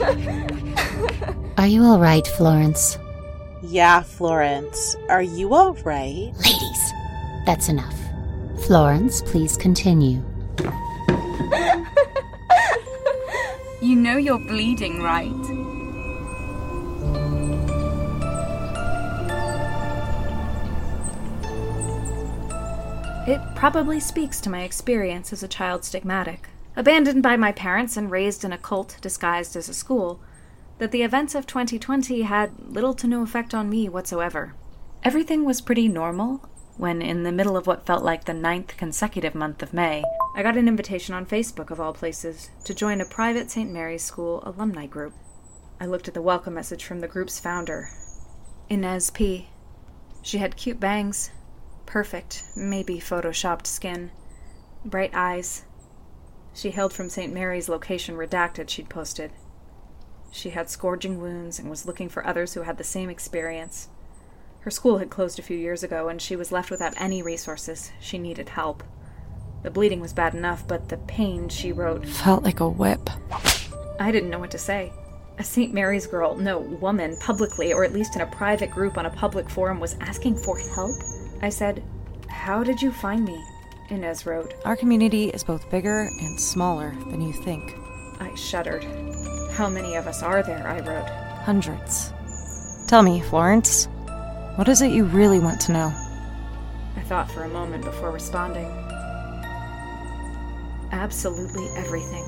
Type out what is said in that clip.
Are you all right, Florence? Yeah, Florence. Are you all right? Ladies, that's enough. Florence, please continue. You know you're bleeding, right? It probably speaks to my experience as a child stigmatic. Abandoned by my parents and raised in a cult disguised as a school, that the events of 2020 had little to no effect on me whatsoever. Everything was pretty normal when, in the middle of what felt like the ninth consecutive month of May, I got an invitation on Facebook, of all places, to join a private St. Mary's School alumni group. I looked at the welcome message from the group's founder, Inez P. She had cute bangs, perfect, maybe photoshopped skin, bright eyes. She hailed from St. Mary's location redacted she'd posted. She had scourging wounds and was looking for others who had the same experience. Her school had closed a few years ago, and she was left without any resources. She needed help. The bleeding was bad enough, but the pain, she wrote, Felt like a whip. I didn't know what to say. A St. Mary's girl, no, woman, publicly, or at least in a private group on a public forum, was asking for help? I said, How did you find me? Inez wrote. Our community is both bigger and smaller than you think. I shuddered. How many of us are there? I wrote. Hundreds. Tell me, Florence, what is it you really want to know? I thought for a moment before responding. Absolutely everything.